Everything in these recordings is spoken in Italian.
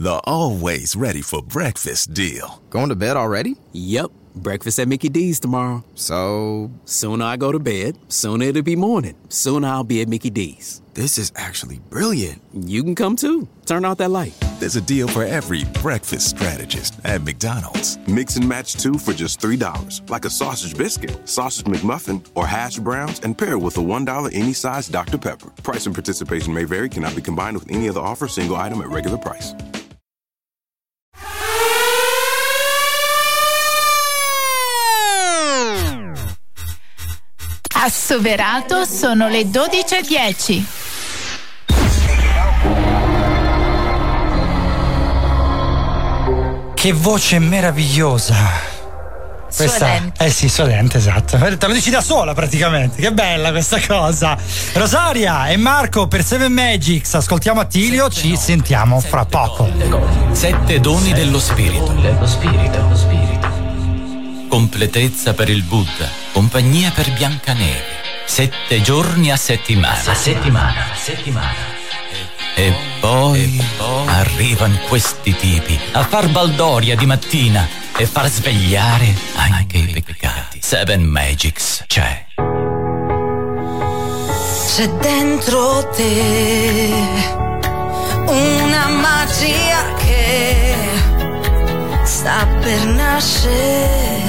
The always ready for breakfast deal. Going to bed already? Yep. Breakfast at Mickey D's tomorrow. So. Sooner I go to bed, sooner it'll be morning. Sooner I'll be at Mickey D's. This is actually brilliant. You can come too. Turn out that light. There's a deal for every breakfast strategist at McDonald's. Mix and match two for just $3. Like a sausage biscuit, sausage McMuffin, or hash browns, and pair with a $1 any size Dr. Pepper. Price and participation may vary, cannot be combined with any other offer, single item at regular price. Assoverato sono le 12.10. Che voce meravigliosa. Questa, Suadente. eh sì, suadente, esatto. Te lo dici da sola praticamente. Che bella questa cosa. Rosaria e Marco per Seven Magics. Ascoltiamo Attilio, ci sentiamo fra poco. Sette doni dello spirito. Dello spirito, lo spirito. Completezza per il Buddha. Compagnia per Biancaneve. Sette giorni a settimana. A settimana, a settimana. E poi, arrivano questi tipi a far baldoria di mattina e far svegliare anche i peccati. Seven Magics c'è. C'è dentro te una magia che sta per nascere.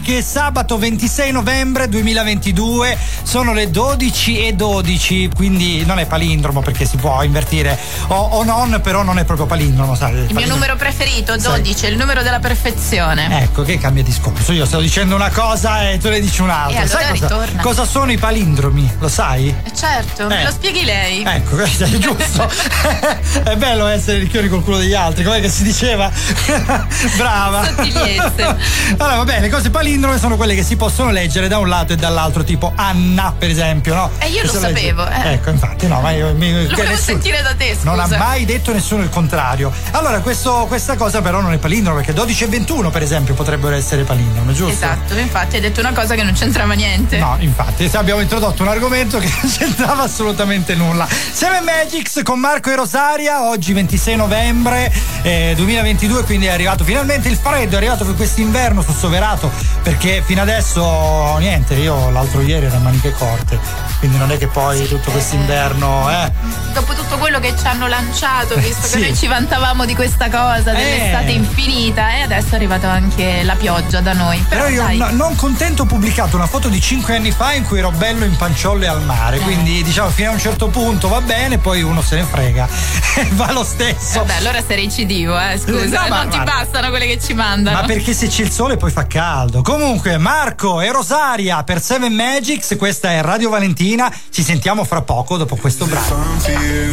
Che sabato 26 novembre 2022, sono le 12 e 12, quindi non è palindromo perché si può invertire o, o non, però non è proprio palindromo, sai? Il mio numero preferito, 12, è il numero della perfezione. Ecco, che cambia discorso. Io sto dicendo una cosa e tu ne dici un'altra. E allora sai cosa, cosa sono i palindromi? Lo sai? Eh, Certo, me Eh. lo spieghi lei. Ecco, questo è giusto. è bello essere ricchioni col culo degli altri, come che si diceva? Brava. Sottigliezze. Allora, va bene, le cose palindrome sono quelle che si possono leggere da un lato e dall'altro, tipo Anna, per esempio, no? Eh, io lo sapevo, eh. Ecco, infatti, no, ma io mi. Lo volevo nessuno- sentire da te, scusa. Non ha mai detto nessuno il contrario. Allora, questo- questa cosa però non è palindrome, perché 12 e 21, per esempio, potrebbero essere palindrome, giusto? Esatto, infatti hai detto una cosa che non c'entrava niente. No, infatti, abbiamo introdotto un argomento che non c'entrava assolutamente nulla. Seven Magics con Marco e Rosaria, oggi 26 novembre eh, 2022, quindi è arrivato finalmente il freddo, è arrivato per quest'inverno sul Soverato, perché fino adesso niente, io l'altro ieri ero a maniche corte, quindi non è che poi tutto quest'inverno, eh. Dopo tutto quello che ci hanno lanciato, visto Sì. che noi ci vantavamo di questa cosa, dell'estate Eh. infinita, e adesso è arrivata anche la pioggia da noi. Però, Però io no- non contento ho pubblicato una foto di 5 anni fa in cui ero bello in panciolle al mare, quindi diciamo fino a un certo punto va bene, poi uno se ne frega va lo stesso. Vabbè, allora sei recidivo, eh, scusa, No, ma non ti guarda. bastano quelle che ci mandano. Ma perché se c'è il sole poi fa caldo. Comunque, Marco e Rosaria per Seven Magics, questa è Radio Valentina. Ci sentiamo fra poco dopo questo brano. for.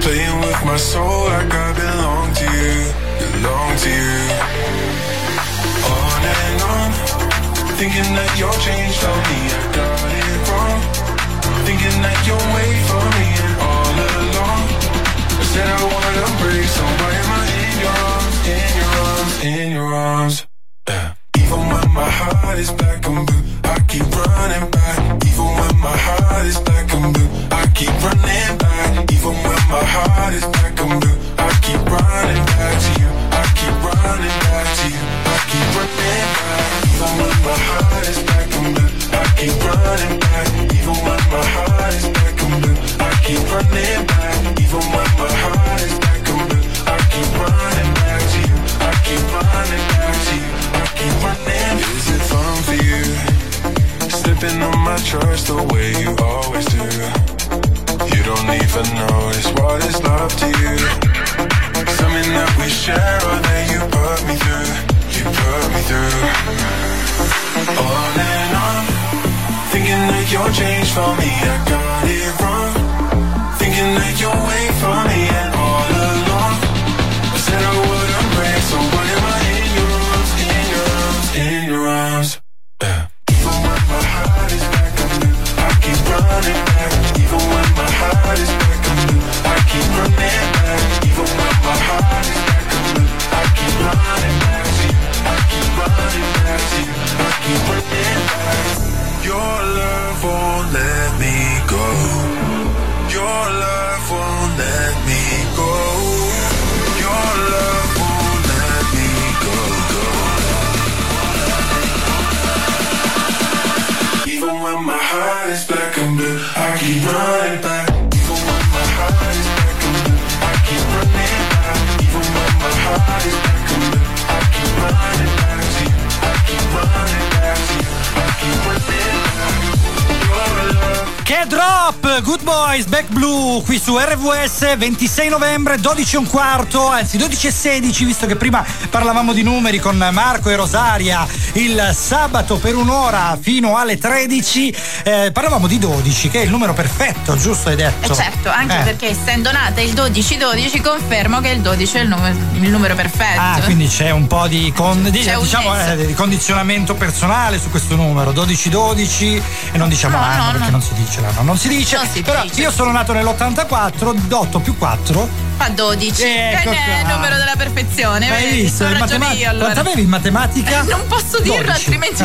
Playing for with my soul like I belong to you, belong to you. On and on, thinking that you're changed on me, I got it wrong. Thinking that you're wait for me said I wanna break, so why am I in your arms, in your arms, in your arms? Even when my heart is black and blue, I keep running back. Even when my heart is black and blue, I keep running back. Even when my heart is black and blue, I keep running back to you. I keep running back to you. I keep running back. Even when my heart is black and blue, I keep running back. Even when my heart is black and blue, I keep running back. Trust the way you always do. You don't even know is what is love to you. Something that we share or that you put me through. You put me through. On and on. Thinking that you'll change for me. I got it wrong. Thinking that you'll wait for me. Que droga! Good Boys, Back Blue, qui su RVS, 26 novembre, 12 e un quarto, anzi 12 e 16, visto che prima parlavamo di numeri con Marco e Rosaria, il sabato per un'ora fino alle 13, eh, parlavamo di 12, che è il numero perfetto, giusto hai detto? Eh certo, anche Eh. perché essendo nata il 12-12 confermo che il 12 è il numero, il numero perfetto. Ah, quindi c'è un po' di, con- di- diciamo, eh, di condizionamento personale su questo numero, 12-12 e non diciamo No, l'anno no, perché no. non si dice l'anno, non si dice, Non si però io sono nato nell'84, 8 più 4 Fa 12. Ecco che è il numero della perfezione. Hai vedi? visto? In matema- io allora. Quanto avevi in matematica? Eh, non posso dirlo, 12. altrimenti.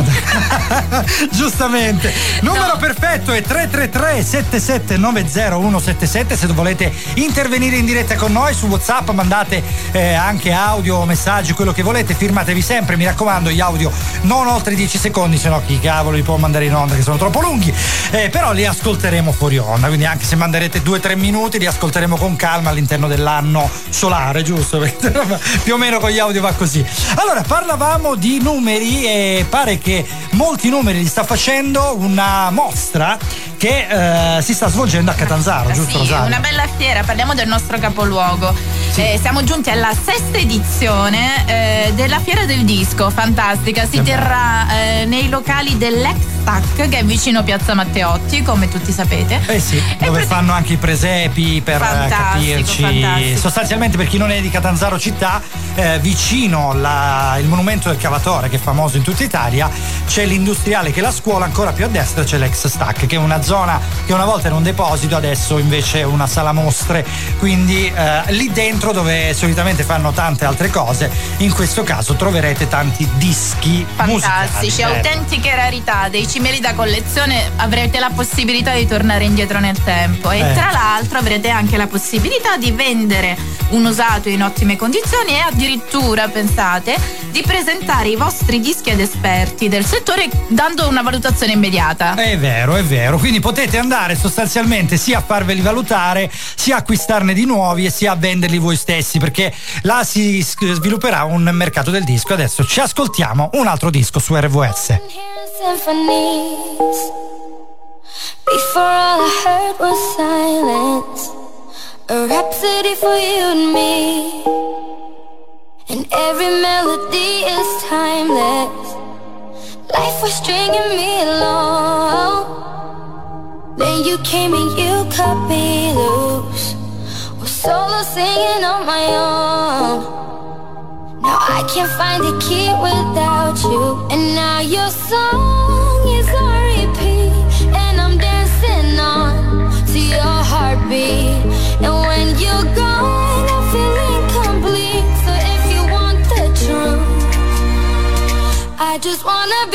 Giustamente. Numero No. perfetto è 333 7790 177 se volete intervenire in diretta con noi su WhatsApp mandate eh, anche audio, messaggi, quello che volete, firmatevi sempre, mi raccomando, gli audio non oltre 10 secondi, se no chi cavolo li può mandare in onda che sono troppo lunghi. Eh, però li ascolteremo fuori onda, quindi anche se manderete 2-3 minuti li ascolteremo con calma all'interno dell'anno solare, giusto? Più o meno con gli audio va così. Allora, parlavamo di numeri e pare che molti numeri li sta facendo una mostra che eh, si sta svolgendo a Catanzaro, giusto Sì, Rosario? una bella fiera, parliamo del nostro capoluogo. Eh, siamo giunti alla sesta edizione eh, della Fiera del Disco, fantastica. Si Che terrà eh, nei locali dell'ex TAC che è vicino Piazza Matteotti, come tutti sapete. Eh sì, E dove prati- fanno anche i presepi per eh, Fantastico, capirci. fantastico. Sostanzialmente per chi non è di Catanzaro città, eh, vicino il monumento del cavatore che è famoso in tutta Italia, c'è l'industriale che è la scuola, ancora più a destra c'è l'ex Stack, che è una zona che una volta era un deposito, adesso invece è una sala mostre. Quindi eh, lì dentro dove solitamente fanno tante altre cose, in questo caso troverete tanti dischi Fantastici, musicali. Autentiche rarità, dei cimeli da collezione, avrete la possibilità di tornare indietro nel tempo e Eh. tra l'altro avrete anche la possibilità di vendere un usato in ottime condizioni e addirittura, pensate, di presentare i vostri dischi ad esperti del settore dando una valutazione immediata. È vero, è vero. Quindi potete andare sostanzialmente sia a farveli valutare, sia a acquistarne di nuovi e sia a venderli voi stessi, perché là si svilupperà un mercato del disco. Adesso ci ascoltiamo un altro disco su RVS. Symphonies. Before all I heard was silence, a rhapsody for you and me. And every melody is timeless. Life was stringing me along. Then you came and you cut me loose. Was solo singing on my own. Now I can't find a key without you. And now your song is on repeat. And I'm dancing on to your heartbeat. And when you're gone, I feel incomplete. So if you want the truth, I just wanna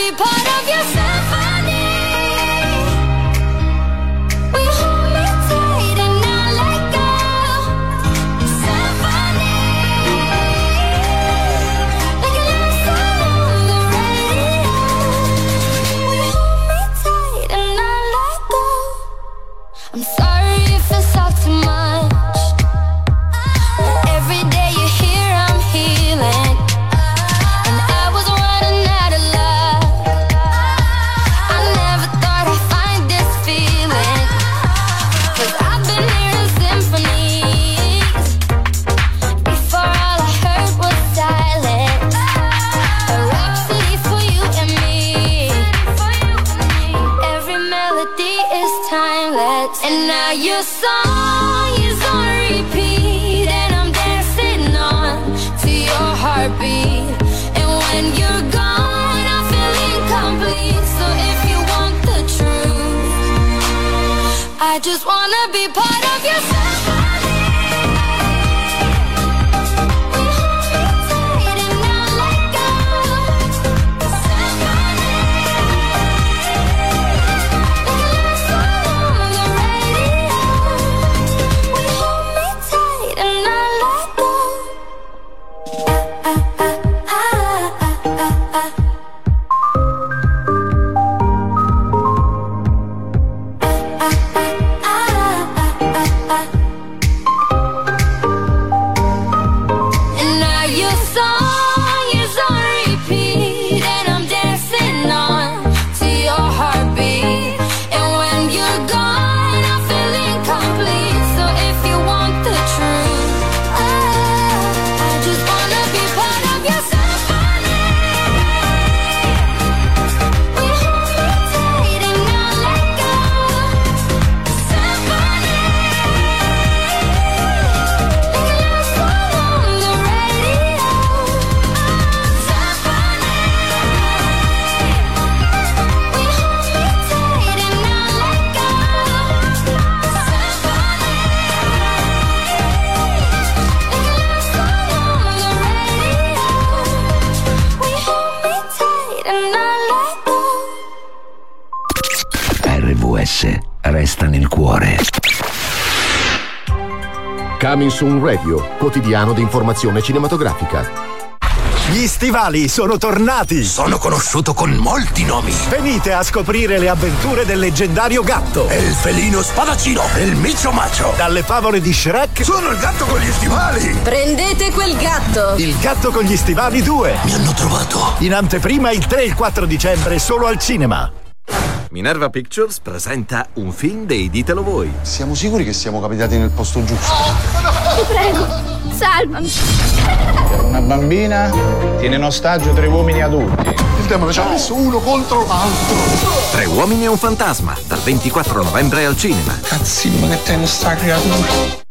Coming Soon Radio, quotidiano di informazione cinematografica. Gli stivali sono tornati! Sono conosciuto con molti nomi. Venite a scoprire le avventure del leggendario gatto! E il felino spadaccino, e il micio macio. Dalle favole di Shrek Sono il gatto con gli stivali. Prendete quel gatto! Il gatto con gli stivali 2. Mi hanno trovato. In anteprima il 3 e il 4 dicembre solo al cinema. Minerva Pictures presenta un film dei Ditelo Voi. Siamo sicuri che siamo capitati nel posto giusto? Ti prego, salvami. Una bambina tiene in ostaggio tre uomini adulti. Il demone ci ha messo uno contro l'altro. Tre uomini e un fantasma, dal 24 novembre al cinema. Cazzino, ma che tenno sta creatura.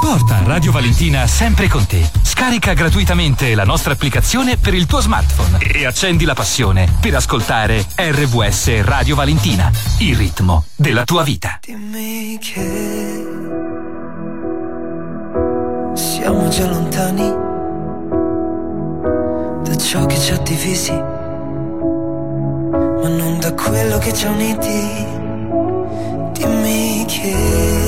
Porta Radio Valentina sempre con te. Scarica gratuitamente la nostra applicazione per il tuo smartphone e accendi la passione per ascoltare RVS Radio Valentina, il ritmo della tua vita. Dimmi che siamo già lontani da ciò che ci ha divisi, ma non da quello che ci ha uniti. Dimmi che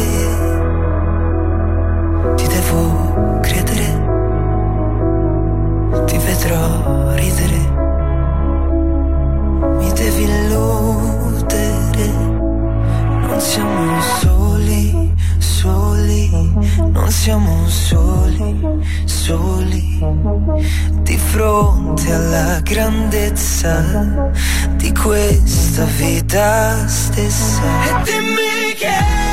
devo credere, ti vedrò ridere, mi devi illudere, non siamo soli, soli, non siamo soli, soli, di fronte alla grandezza di questa vita stessa. E dimmi che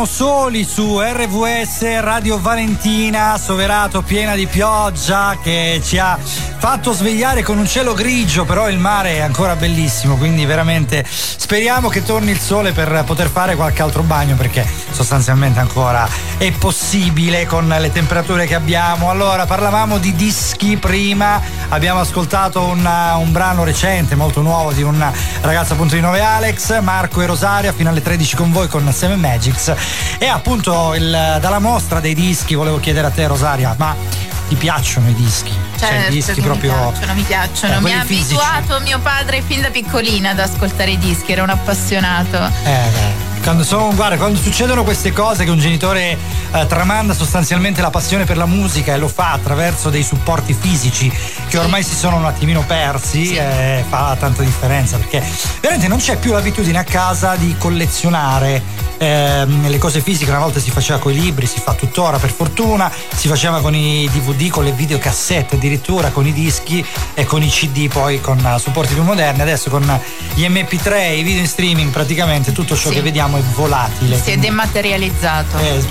siamo soli su RVS Radio Valentina, Soverato piena di pioggia che ci ha fatto svegliare con un cielo grigio, però il mare è ancora bellissimo, quindi veramente speriamo che torni il sole per poter fare qualche altro bagno perché sostanzialmente ancora è possibile con le temperature che abbiamo. Allora, parlavamo di dischi prima, abbiamo ascoltato una- un brano recente, molto nuovo di un ragazzo appunto di nome Alex, Marco e Rosaria, fino alle 13 con voi con Seven Magics e appunto il- dalla mostra dei dischi volevo chiedere a te Rosaria, ma ti piacciono i dischi? cioè i Certo dischi proprio mi piacciono, mi piacciono. Eh, mi ha fisici. abituato mio padre fin da piccolina ad ascoltare i dischi, era un appassionato. Eh, beh. Quando, sono- guarda, quando succedono queste cose che un genitore eh, tramanda sostanzialmente la passione per la musica e lo fa attraverso dei supporti fisici che ormai si sono un attimino persi, eh, fa tanta differenza perché veramente non c'è più l'abitudine a casa di collezionare ehm, le cose fisiche. Una volta si faceva con i libri, si fa tuttora per fortuna, si faceva con i DVD, con le videocassette, addirittura con i dischi e con i CD poi con eh, supporti più moderni. Adesso con gli MP3 i video in streaming praticamente tutto ciò Sì. che vediamo è volatile. Si è dematerializzato. Eh,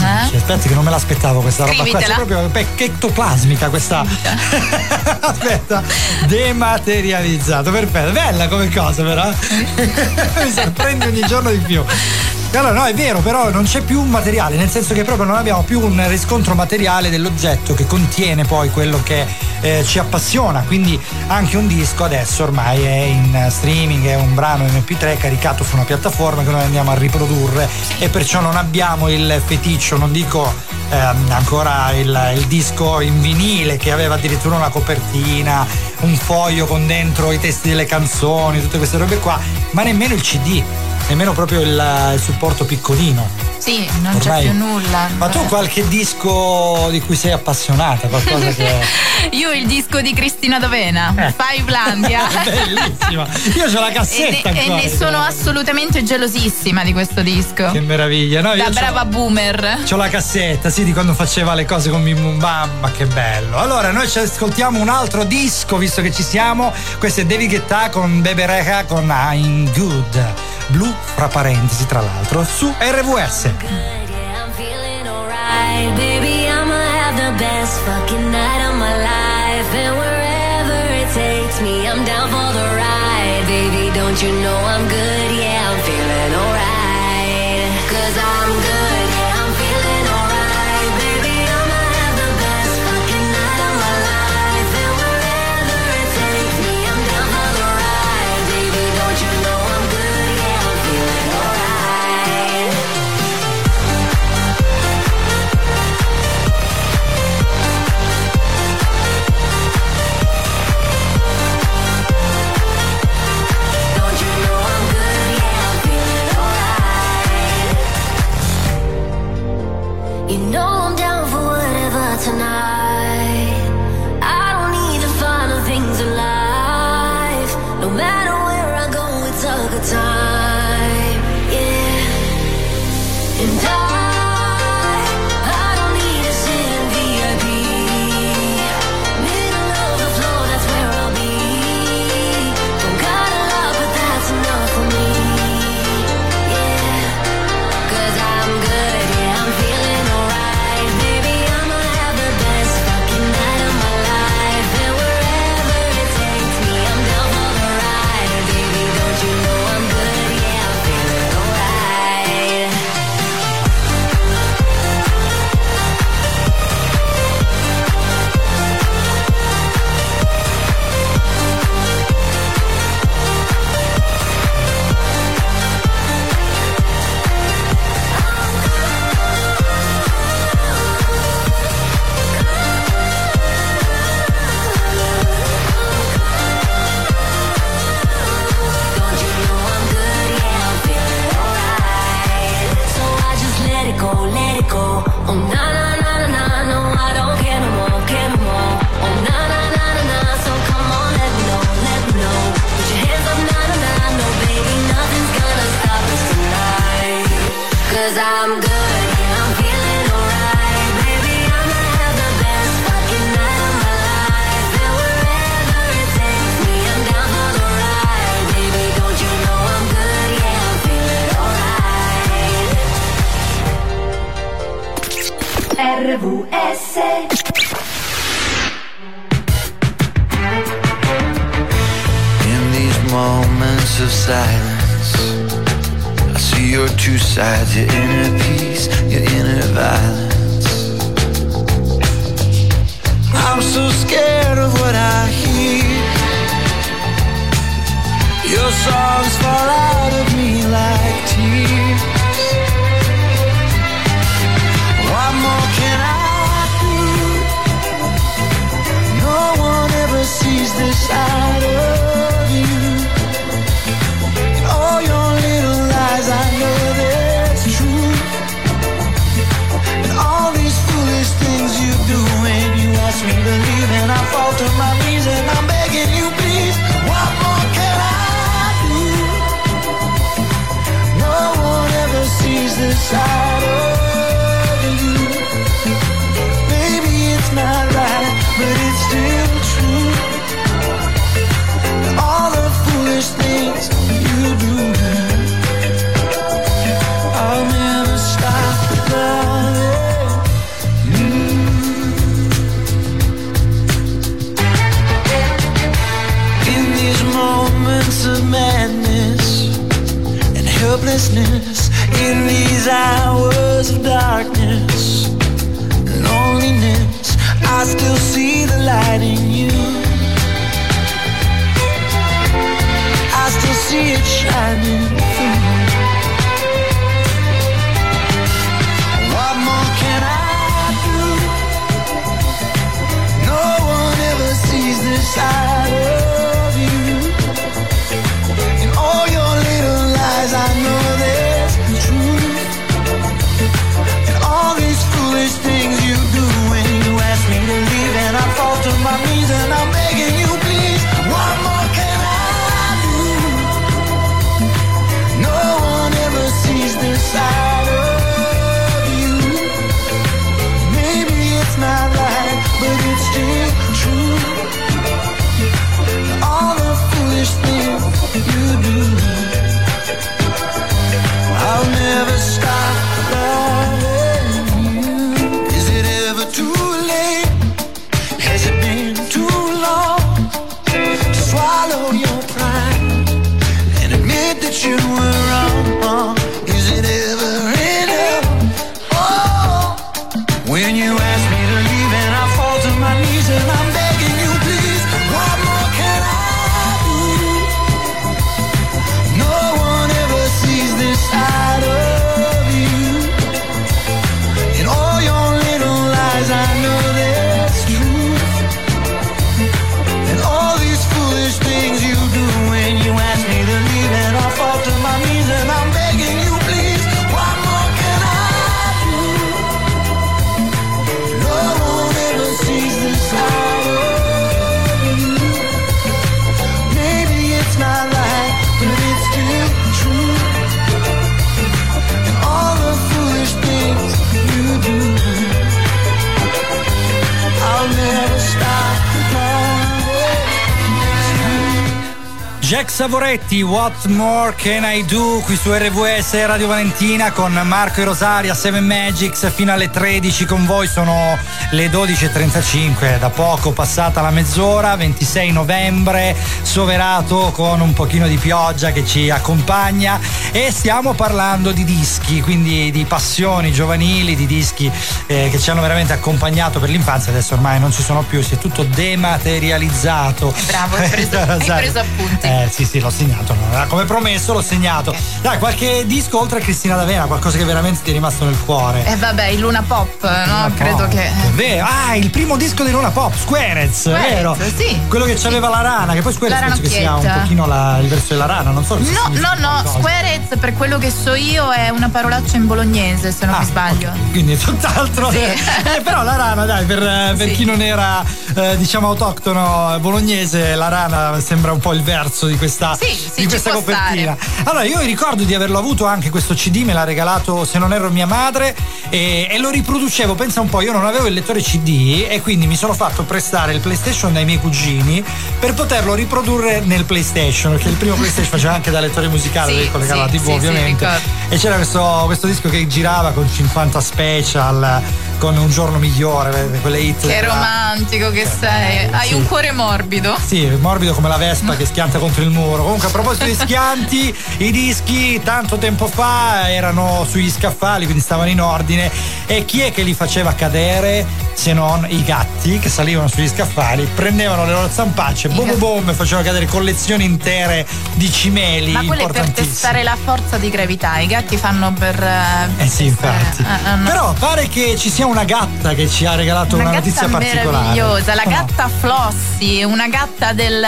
Eh? Aspetti che non me l'aspettavo questa roba qua, Scrivitela. proprio ectoplasmica questa. Aspetta, dematerializzato, perfetto, bella come cosa però. Mi sorprende ogni giorno di più. Allora no, è vero, però non c'è più un materiale, nel senso che proprio non abbiamo più un riscontro materiale dell'oggetto che contiene poi quello che eh, ci appassiona. Quindi anche un disco adesso ormai è in streaming, è un brano MP3 caricato su una piattaforma che noi andiamo a riprodurre e perciò non abbiamo il feticcio, non dico ehm, ancora il, il disco in vinile che aveva addirittura una copertina, un foglio con dentro i testi delle canzoni, tutte queste robe qua, ma nemmeno il CD, nemmeno proprio il, il supporto piccolino. Sì, non c'è Ormai- più nulla. Ma tu qualche disco di cui sei appassionata, qualcosa che... Io il disco di Cristina D'Avena, Eh. Fivelandia. Bellissima. Io ho la E cassetta ne, e ne sono assolutamente gelosissima di questo disco. Che meraviglia, no? Da brava boomer. C'ho la cassetta, sì, di quando faceva le cose con Bum Bam, ma che bello. Allora, noi ci ascoltiamo un altro disco, visto che ci siamo. Questo è David Guetta con Bebe Reca con I'm Good. Blu, fra parentesi, tra l'altro, su RVS. I'ma have the best fucking fall to my knees and I'm helplessness, in these hours of darkness, and loneliness, I still see the light in you. I still see it shining through. What Jack Savoretti, What More Can I Do? Qui su RVS Radio Valentina con Marco e Rosaria, 7 Magics fino alle 13 con voi. Sono le 12.35, da poco passata la mezz'ora, 26 novembre, soverato con un pochino di pioggia che ci accompagna e stiamo parlando di dischi, quindi di passioni giovanili, di dischi eh, che ci hanno veramente accompagnato per l'infanzia. Adesso ormai non ci sono più, si è tutto dematerializzato. Bravo, hai preso, hai preso appunti. Eh sì, sì, l'ho segnato. no? Come promesso l'ho segnato. Dai, qualche disco oltre a Cristina D'Avena, qualcosa che veramente ti è rimasto nel cuore. E vabbè, il Luna Pop, no? Credo Pop, che. vero. Ah, il primo disco di Luna Pop, Squarez, Squarez, vero? sì. Quello che c'aveva la rana, che poi Squarez penso che sia un pochino la- il verso della rana, non so No, no, no, qualcosa. Squarez per quello che so io è una parolaccia in bolognese, se non Ah, mi sbaglio. Quindi è tutt'altro. Sì. Eh, però la rana, dai, per, eh, per chi non era eh, diciamo autoctono eh, bolognese, la rana sembra un po' il verso di questa, Sì, sì, di questa copertina. Allora, io ricordo di averlo avuto anche questo CD, me l'ha regalato se non ero mia madre e, e lo riproducevo, pensa un po', io non avevo il lettore CD e quindi mi sono fatto prestare il PlayStation dai miei cugini per poterlo riprodurre nel PlayStation, perché il primo PlayStation faceva anche da lettore musicale, Sì, collegare sì, la TV ovviamente. e c'era questo, questo disco che girava con 50 special con Un giorno migliore, eh, quelle hit. Che della- romantico che sei. Hai sì. un cuore morbido. Sì, morbido come la vespa che schianta contro il muro. Comunque, a proposito di schianti, i dischi tanto tempo fa erano sugli scaffali, quindi stavano in ordine. E chi è che li faceva cadere se non i gatti che salivano sugli scaffali, prendevano le loro zampacce, boom boom boom, e facevano cadere collezioni intere di cimeli Ma quello è per testare la forza di gravità. I gatti fanno per. Eh sì, infatti. Eh, eh, no. Però pare che ci sia una gatta che ci ha regalato una, Una notizia gatta particolare. meravigliosa, la Oh gatta Flossie, una gatta del,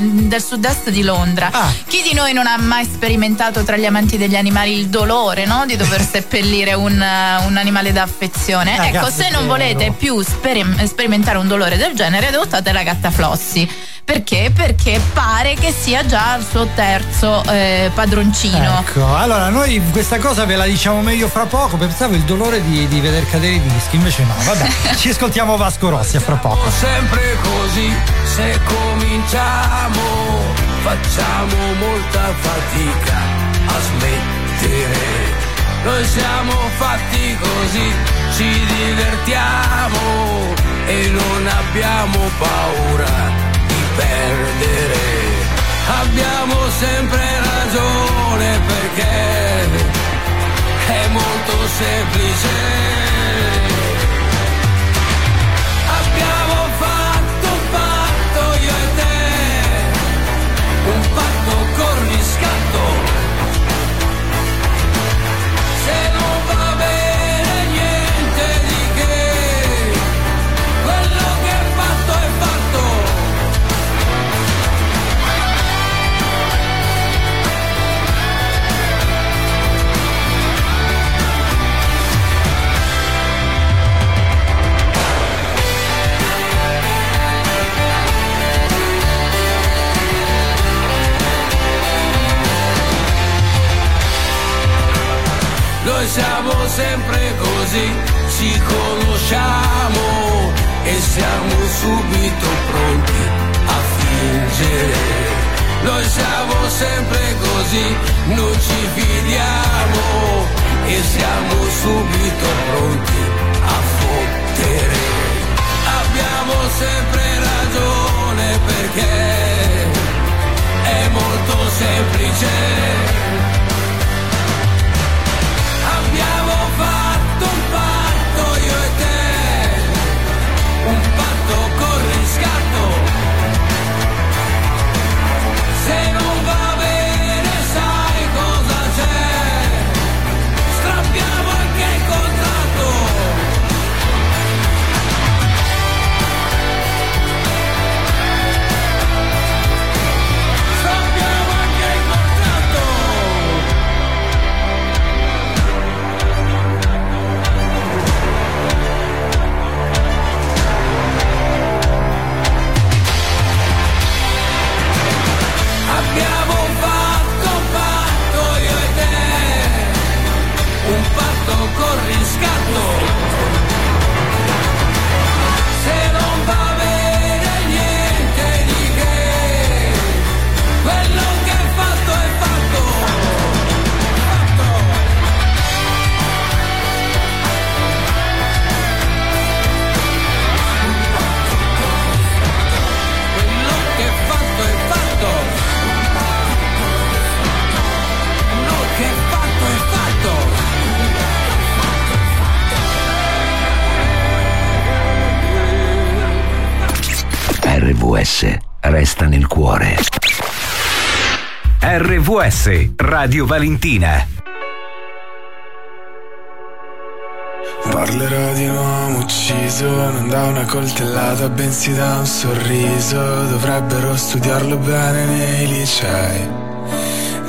del sud-est di Londra. Ah. Chi di noi non ha mai sperimentato tra gli amanti degli animali il dolore no? di dover seppellire un, un animale d'affezione? Eh, ecco, se non volete più sperim- sperimentare un dolore del genere, adottate la gatta Flossie. Perché? Perché pare che sia già il suo terzo eh, padroncino. Ecco, allora noi questa cosa ve la diciamo meglio fra poco. Pensavo il dolore di, di veder cadere i dischi, invece no. Vabbè, ci ascoltiamo Vasco Rossi a fra poco. sempre così, se cominciamo facciamo molta fatica a smettere. Noi siamo fatti così, ci divertiamo e non abbiamo paura perdere. Abbiamo sempre ragione perché è molto semplice. Siamo sempre così, ci conosciamo e siamo subito pronti a fingere. Noi siamo sempre così, non ci fidiamo e siamo subito pronti a fottere. Abbiamo sempre ragione perché è molto semplice. Nel cuore. RVS Radio Valentina. Parlerò di un uomo ucciso non da una coltellata bensì da un sorriso Dovrebbero studiarlo bene nei licei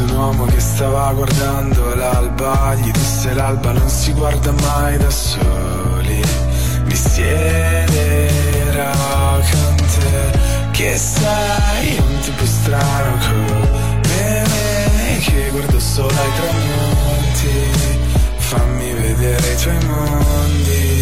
ucciso un uomo che stava guardando l'alba. Gli disse l'alba non si guarda mai da soli. Mi siederò con te, che sei un tipo strano come me, che guardo solo ai tramonti. Fammi vedere i tuoi mondi.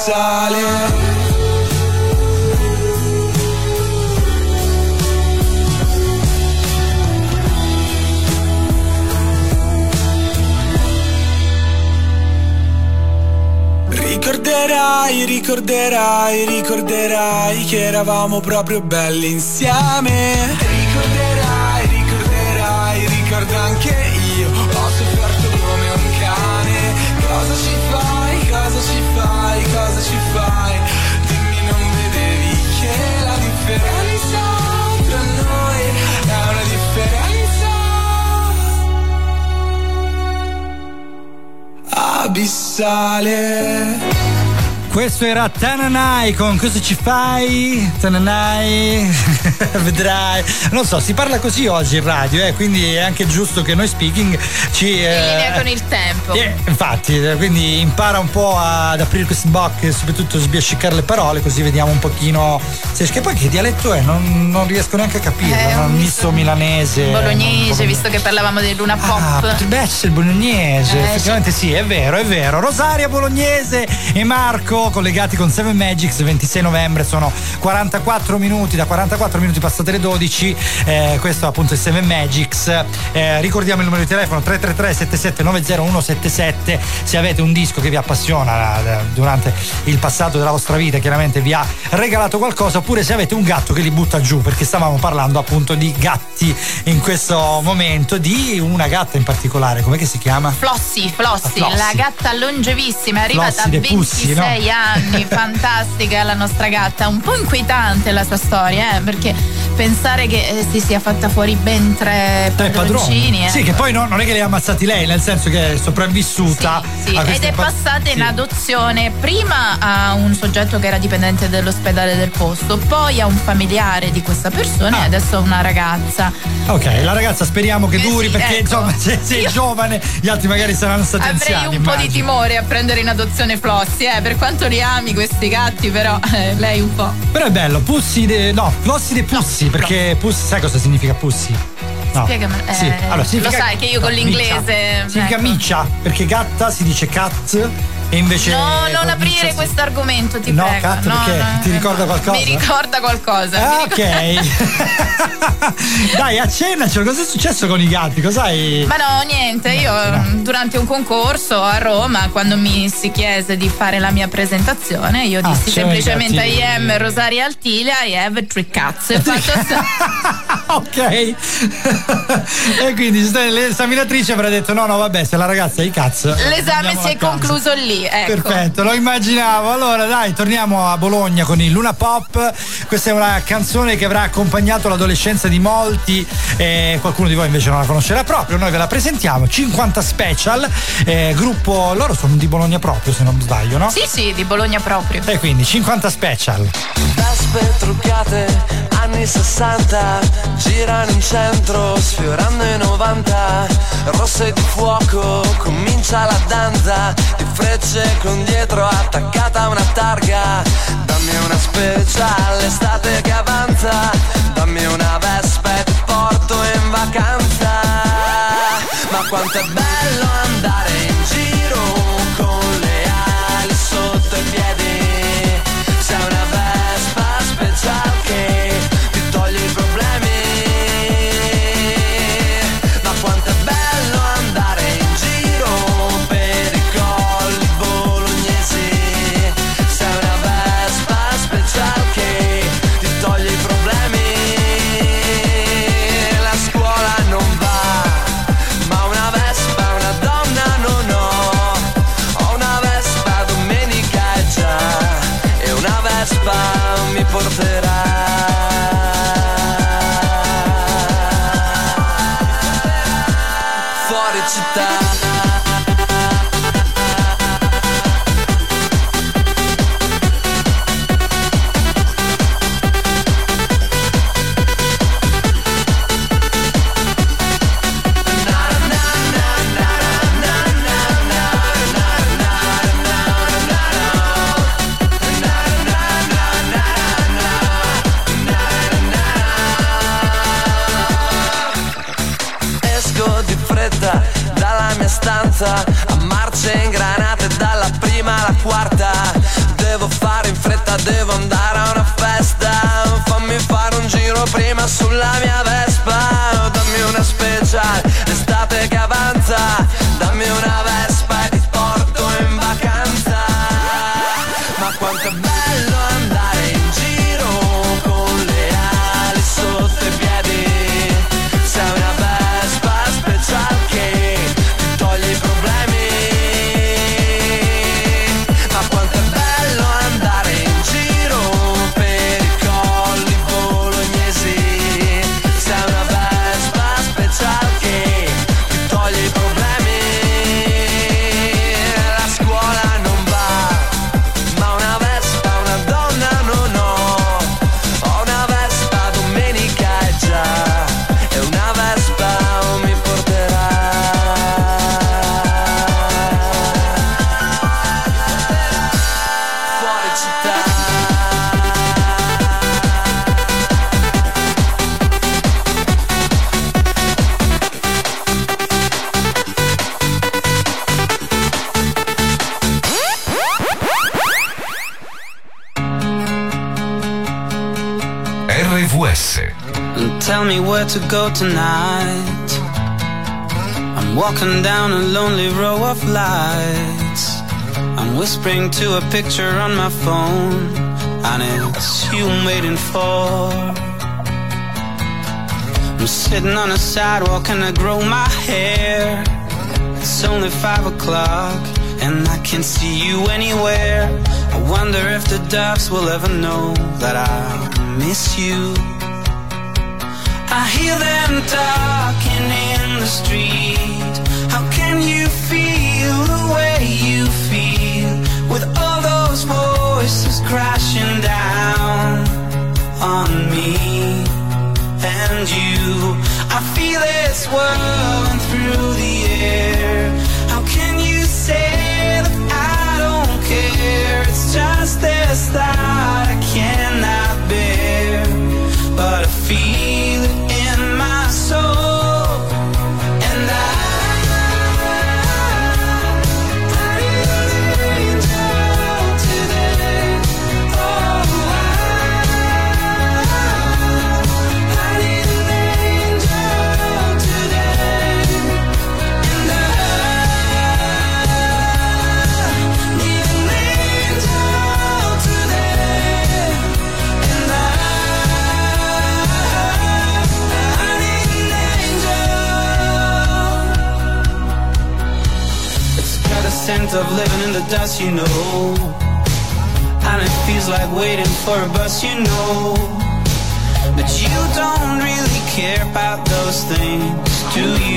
Abissale. Ricorderai, ricorderai, ricorderai che eravamo proprio belli insieme. Ricorderai, ricorderai, ricorda anche abissale. Questo era Tananai con Cosa ci fai? Tananai, vedrai. Non so, si parla così oggi in radio, eh, quindi è anche giusto che noi speaking ci. In linea eh, con il tempo. eh, infatti, eh, quindi impara un po' ad aprire questi bocche e soprattutto sbiascicare le parole, così vediamo un pochino. Se, che poi che dialetto è? Non, non riesco neanche a capire. Eh, un misto milanese. Bolognese, visto che parlavamo del Luna Pop. Ah, potrebbe essere il bolognese, Eh, effettivamente sì. è vero, è vero. Rosaria Bolognese e Marco collegati con 7 Magics, 26 novembre, sono 44 minuti, da 44 minuti passate le 12, eh, questo appunto è 7 Magics. Eh, ricordiamo il numero di telefono 333 7790 se avete un disco che vi appassiona durante il passato della vostra vita, chiaramente vi ha regalato qualcosa, oppure se avete un gatto che li butta giù, perché stavamo parlando appunto di gatti in questo momento, di una gatta in particolare, come si chiama? Flossi, Flossi, Flossi. la gatta longevissima, è arrivata Flossi a de Pussi, 26 no? Anni, fantastica la nostra gatta, un po' inquietante la sua storia, eh, perché pensare che eh, si sia fatta fuori ben tre Tre padroni. eh. Sì, che poi no- non è che li ha ammazzati lei, nel senso che è sopravvissuta. Sì, a ed è pa- passata in sì. adozione prima a un soggetto che era dipendente dell'ospedale del posto, poi a un familiare di questa persona Ah. e adesso a una ragazza. Ok, la ragazza speriamo che Eh duri sì, perché ecco. insomma se sei Io- giovane gli altri magari saranno stati Avrei anziani. un po' di immagino. timore a prendere in adozione Flossi, eh, per quanto li ami questi gatti, però eh, lei un po'. Però è bello, Pussi de... no, Flossi de Pussi, perché Pussi, sai cosa significa Pussi? No. Spiegamelo. Sì, Eh, allora, significa- lo sai che io con no, l'inglese. miccia. Significa ecco. miccia, perché gatta si dice cat e invece. No, non aprire questo argomento, ti No, prego. cat, No, perché no, ti ricorda qualcosa? Mi ricorda qualcosa. Ah, ok. Dai, accennacelo, cosa è successo con i gatti? Cos'hai. Ma no, niente, io durante un concorso a Roma, quando mi si chiese di fare la mia presentazione, io Ah, dissi i semplicemente gatti. I am Rosaria Altilia, I have three cats. Ok. e quindi l'esaminatrice avrà detto: no, no, vabbè, se la ragazza ha i cazzo. L'esame andiamo si è concluso lì, ecco. Perfetto, lo immaginavo. Allora, dai, torniamo a Bologna con il Luna Pop. Questa è una canzone che avrà accompagnato l'adolescenza di molti. E qualcuno di voi invece non la conoscerà proprio. Noi ve la presentiamo. 50 Special, eh, gruppo. Loro sono di Bologna proprio, se non sbaglio, no? Sì, sì, di Bologna proprio. E quindi 50 Special. Vespe truccate, anni 60, girano in centro, sfiorando i 90, rosse di fuoco, comincia la danza, di frecce con dietro attaccata una targa, dammi una special, estate che avanza, dammi una vespa e ti porto in vacanza, ma quanto è bello andare marce ingranate dalla prima alla quarta. Devo fare in fretta, devo andare a una festa. Fammi fare un giro prima sulla mia Vespa. Dammi una special, estate che avanza to go tonight. I'm walking down a lonely row of lights. I'm whispering to a picture on my phone, and it's you I'm waiting for. I'm sitting on a sidewalk and I grow my hair. It's only five o'clock, and I can't see you anywhere. I wonder if the doves will ever know that I miss you. I hear them talking in the street. How can you feel the way you feel with all those voices crashing down on me and you? I feel it swirling through the air. How can you say that I don't care? It's just this thought I cannot but I feel it in my soul, of living in the dust, you know. And it feels like waiting for a bus, you know. But you don't really care about those things, do you?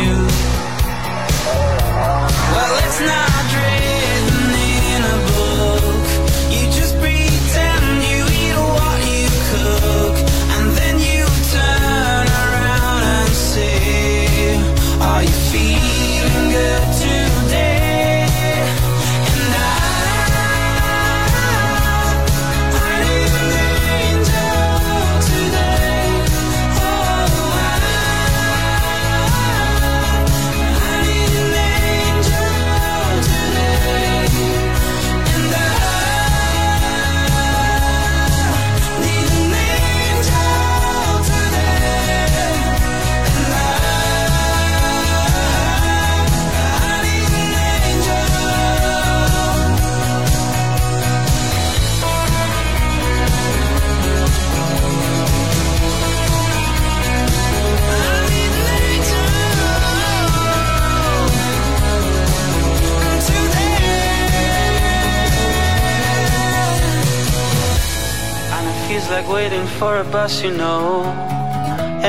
For a bus, you know.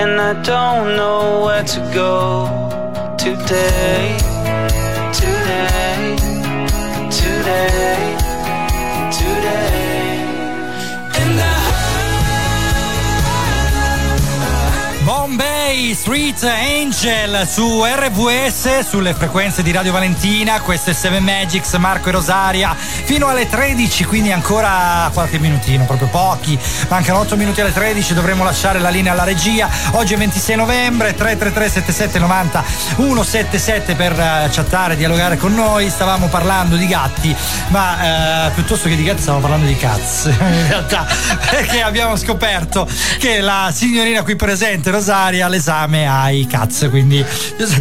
And I don't know where to go today. Today. Today. Ray Street Angel su RVS, sulle frequenze di Radio Valentina. Questo è 7 Magics, Marco e Rosaria. Fino alle 13, quindi ancora qualche minutino, proprio pochi. Mancano 8 minuti alle 13, dovremo lasciare la linea alla regia. Oggi è 26 novembre, 333 7790 177 per eh, chattare, dialogare con noi. Stavamo parlando di gatti, ma eh, piuttosto che di gatti stavamo parlando di cazzo. In realtà, perché abbiamo scoperto che la signorina qui presente, Rosaria, l'esame ai cazzo, quindi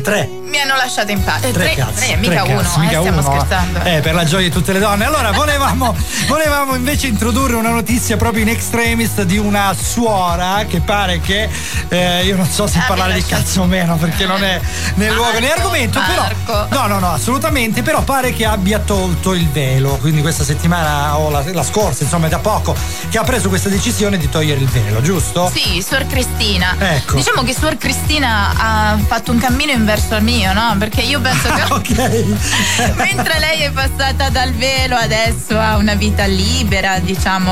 tre. Mi hanno lasciato in pace. Eh, Tre tre, cazzi, tre, mica tre uno, cazzi, eh, mica stiamo uno, scherzando. Eh, per la gioia di tutte le donne. Allora, volevamo, volevamo invece introdurre una notizia proprio in extremis di una suora che pare che eh, io non so se Ah, parlare di cazzo o meno perché non è né luogo né argomento, però no, no, no, assolutamente, però pare che abbia tolto il velo. Quindi questa settimana o la, la scorsa, insomma, da poco che ha preso questa decisione di togliere il velo, giusto? Sì, Suor Cristina. Ecco. Diciamo che Suor Cristina ha fatto un cammino inverso al mio, no? Perché io penso che. Mentre lei è passata dal velo adesso ha una vita libera, diciamo,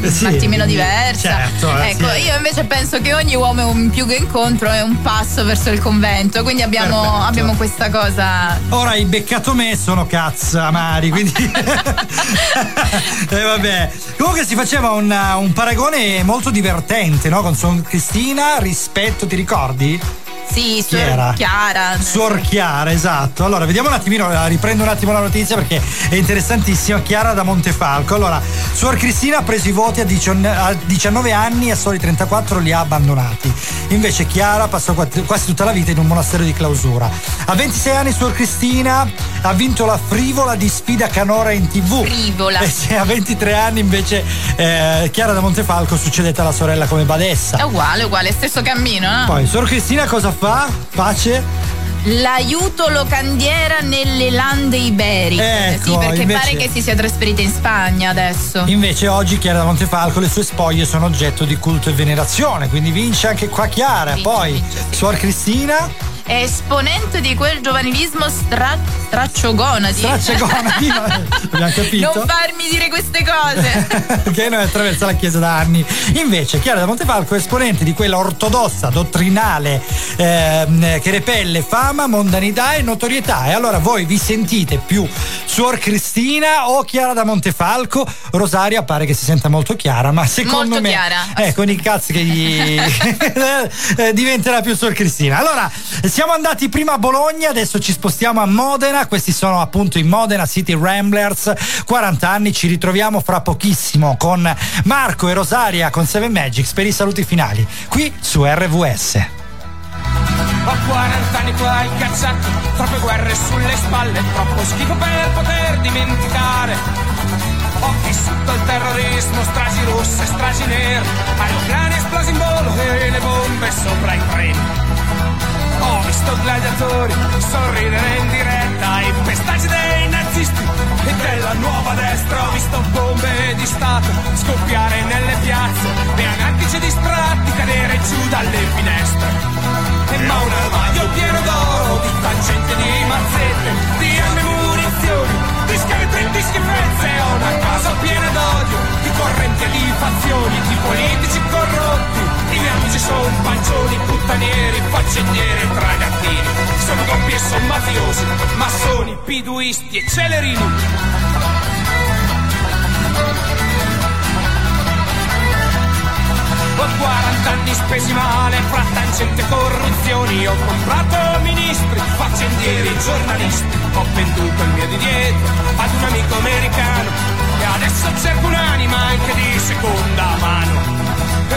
un Sì, attimino diversa. certo, eh, ecco, sì. io invece penso che ogni uomo in più che incontro è un passo verso il convento. Quindi abbiamo, abbiamo questa cosa. Ora i beccato me sono cazz amari, quindi. e vabbè. Comunque si faceva un, un paragone molto divertente, no? Con Suor Cristina rispetto, ti ricordi? Sì? Suor Chiara. Suor Chiara, esatto. Allora, vediamo un attimino, eh, riprendo un attimo la notizia perché è interessantissima. Chiara da Montefalco. Allora, Suor Cristina ha preso i voti a, dicion- a 19 anni e a soli 34 li ha abbandonati. Invece Chiara passò quasi tutta la vita in un monastero di clausura. A 26 anni Suor Cristina ha vinto la frivola di sfida canora in tv. Frivola. E se a 23 anni invece eh, Chiara da Montefalco succedette alla sorella come badessa. È uguale, uguale, stesso cammino, no? Poi Suor Cristina cosa fa? Pace? L'aiuto locandiera nelle lande iberiche. Ecco, sì, perché invece- pare che si sia trasferita in Spagna adesso. Invece oggi Chiara da Montefalco le sue spoglie sono oggetto di culto e venerazione, quindi vince anche qua Chiara. Poi Suor Cristina, È esponente di quel giovanilismo stra- stracciogona. Stracciagonadi, abbiamo capito. Non farmi dire queste cose. che noi attraversa la Chiesa da anni. Invece Chiara da Montefalco è esponente di quella ortodossa, dottrinale, ehm, che repelle fama, mondanità e notorietà. E allora voi vi sentite più Suor Cristina o Chiara da Montefalco? Rosaria pare che si senta molto chiara, ma secondo Molto me chiara. eh, con i cazzi che gli eh, diventerà più Suor Cristina. Allora, siamo andati prima a Bologna, adesso ci spostiamo a Modena. Questi sono appunto i Modena City Ramblers, 40 anni. Ci ritroviamo fra pochissimo con Marco e Rosaria con Seven Magics per i saluti finali qui su RVS. Ho 40 anni qua il cazzacco, troppe guerre sulle spalle, troppo schifo per poter dimenticare. Ho vissuto il terrorismo, stragi rosse, stragi nere, aeroplani esplosi in volo e le bombe sopra i treni. Ho visto gladiatori sorridere in diretta, i pestaggi dei nazisti e della nuova destra. Ho visto bombe di Stato scoppiare nelle piazze e anarchici distratti cadere giù dalle finestre. E ma un armadio pieno d'oro, di tangente di mazzette, di armi e munizioni, di scheletri e di schifezze, ho una casa piena d'odio, di correnti e di fazioni, di politici corrotti, i miei amici sono pancioni, puttanieri, faccendieri e tragattini, sono doppi e sono mafiosi, massoni, piduisti e celerini. Ho 40 anni spesi male fra tangente e corruzioni. Ho comprato ministri, faccendieri e giornalisti. Ho venduto il mio di dietro ad un amico americano E adesso cerco un'anima anche di seconda mano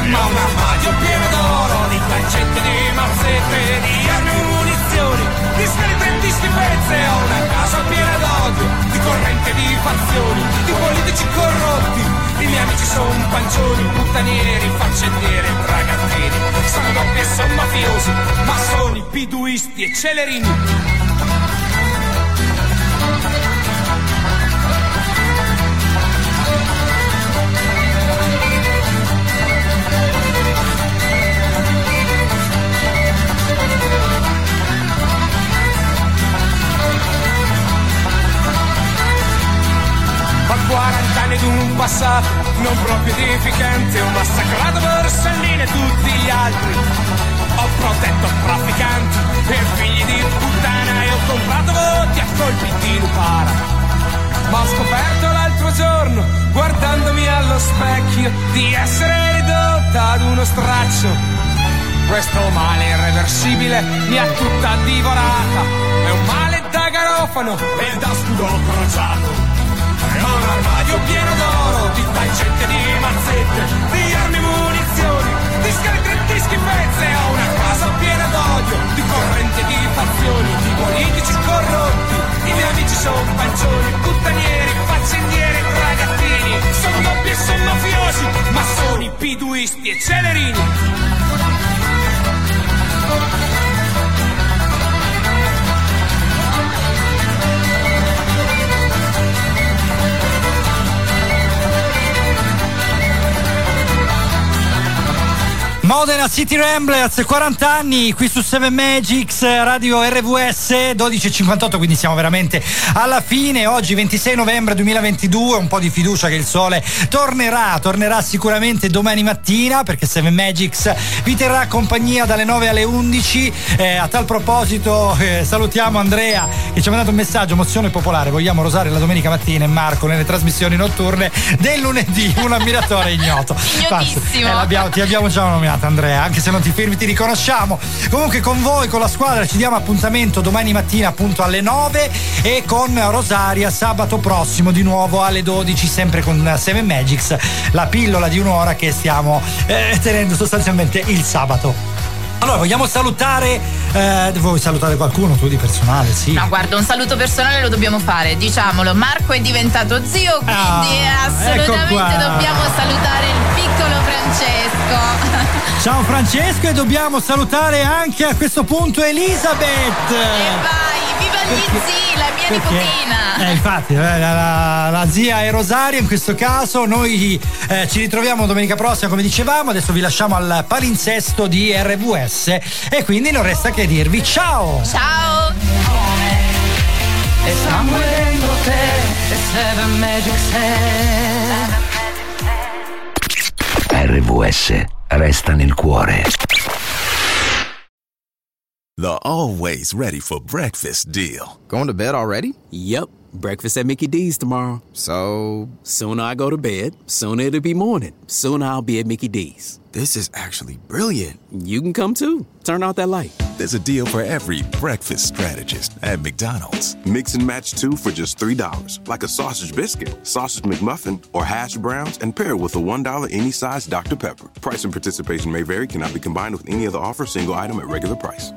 Ma un armadio pieno d'oro, di tangente di mazzette Di armi e munizioni, di scheletri e di schifezze Ho una casa piena d'odio, di corrente di fazioni Di politici corrotti i miei amici sono pancioni, puttanieri, faccendieri ragazzini. Sono doppi e sono mafiosi, massoni, piduisti e celerini. 40 anni d'un passato non proprio edificante, ho massacrato Borsellino e tutti gli altri. Ho protetto trafficanti e figli di puttana e ho comprato voti a colpi di lupara. Ma ho scoperto l'altro giorno, guardandomi allo specchio, di essere ridotta ad uno straccio. Questo male irreversibile mi ha tutta divorata, è un male da garofano e da scudo crociato un armadio pieno d'oro, di tangente di mazzette, di armi e munizioni, di scheletri e di schifezze. Ho una casa piena d'odio, di correnti di fazioni, di politici corrotti. I miei amici sono pancioni, puttanieri, faccendieri, ragazzini. Sono doppi e sono mafiosi, ma sono i piduisti e celerini. Modena City Ramblers, 40 anni qui su 7 Magics, radio RVS 12.58, quindi siamo veramente alla fine. Oggi 26 novembre 2022, un po' di fiducia che il sole tornerà, tornerà sicuramente domani mattina perché 7 Magics vi terrà compagnia dalle 9 alle 11. Eh, a tal proposito eh, salutiamo Andrea che ci ha mandato un messaggio, mozione popolare, vogliamo rosare la domenica mattina e Marco nelle trasmissioni notturne del lunedì, un ammiratore ignoto. Basta, eh, ti abbiamo già nominato Andrea, anche se non ti firmi ti riconosciamo. Comunque con voi, con la squadra, ci diamo appuntamento domani mattina appunto alle 9 e con Rosaria sabato prossimo di nuovo alle 12, sempre con 7 Magics, la pillola di un'ora che stiamo eh, tenendo sostanzialmente il sabato. Allora, vogliamo salutare. Eh, vuoi salutare qualcuno tu di personale? Sì. No, guarda, un saluto personale lo dobbiamo fare, diciamolo. Marco è diventato zio, quindi Ah, assolutamente ecco dobbiamo salutare il piccolo Francesco. Ciao Francesco e dobbiamo salutare anche a questo punto Elisabeth. Vai, viva gli zii, la mia Perché? nipotina. Eh, infatti, eh, la, la- la zia è Rosaria in questo caso. Noi eh, ci ritroviamo domenica prossima, come dicevamo. Adesso vi lasciamo al palinsesto di RVS e quindi non resta che dirvi ciao! Ciao! RVS resta nel cuore. The always ready for breakfast deal. Going to bed already? Yep. Breakfast at Mickey D's tomorrow. So, sooner I go to bed, sooner it'll be morning. Sooner I'll be at Mickey D's. This is actually brilliant. You can come too. Turn out that light. There's a deal for every breakfast strategist at McDonald's. Mix and match two for just $3, like a sausage biscuit, sausage McMuffin, or hash browns, and pair with a $1 any size Dr. Pepper. Price and participation may vary, cannot be combined with any other offer, single item at regular price.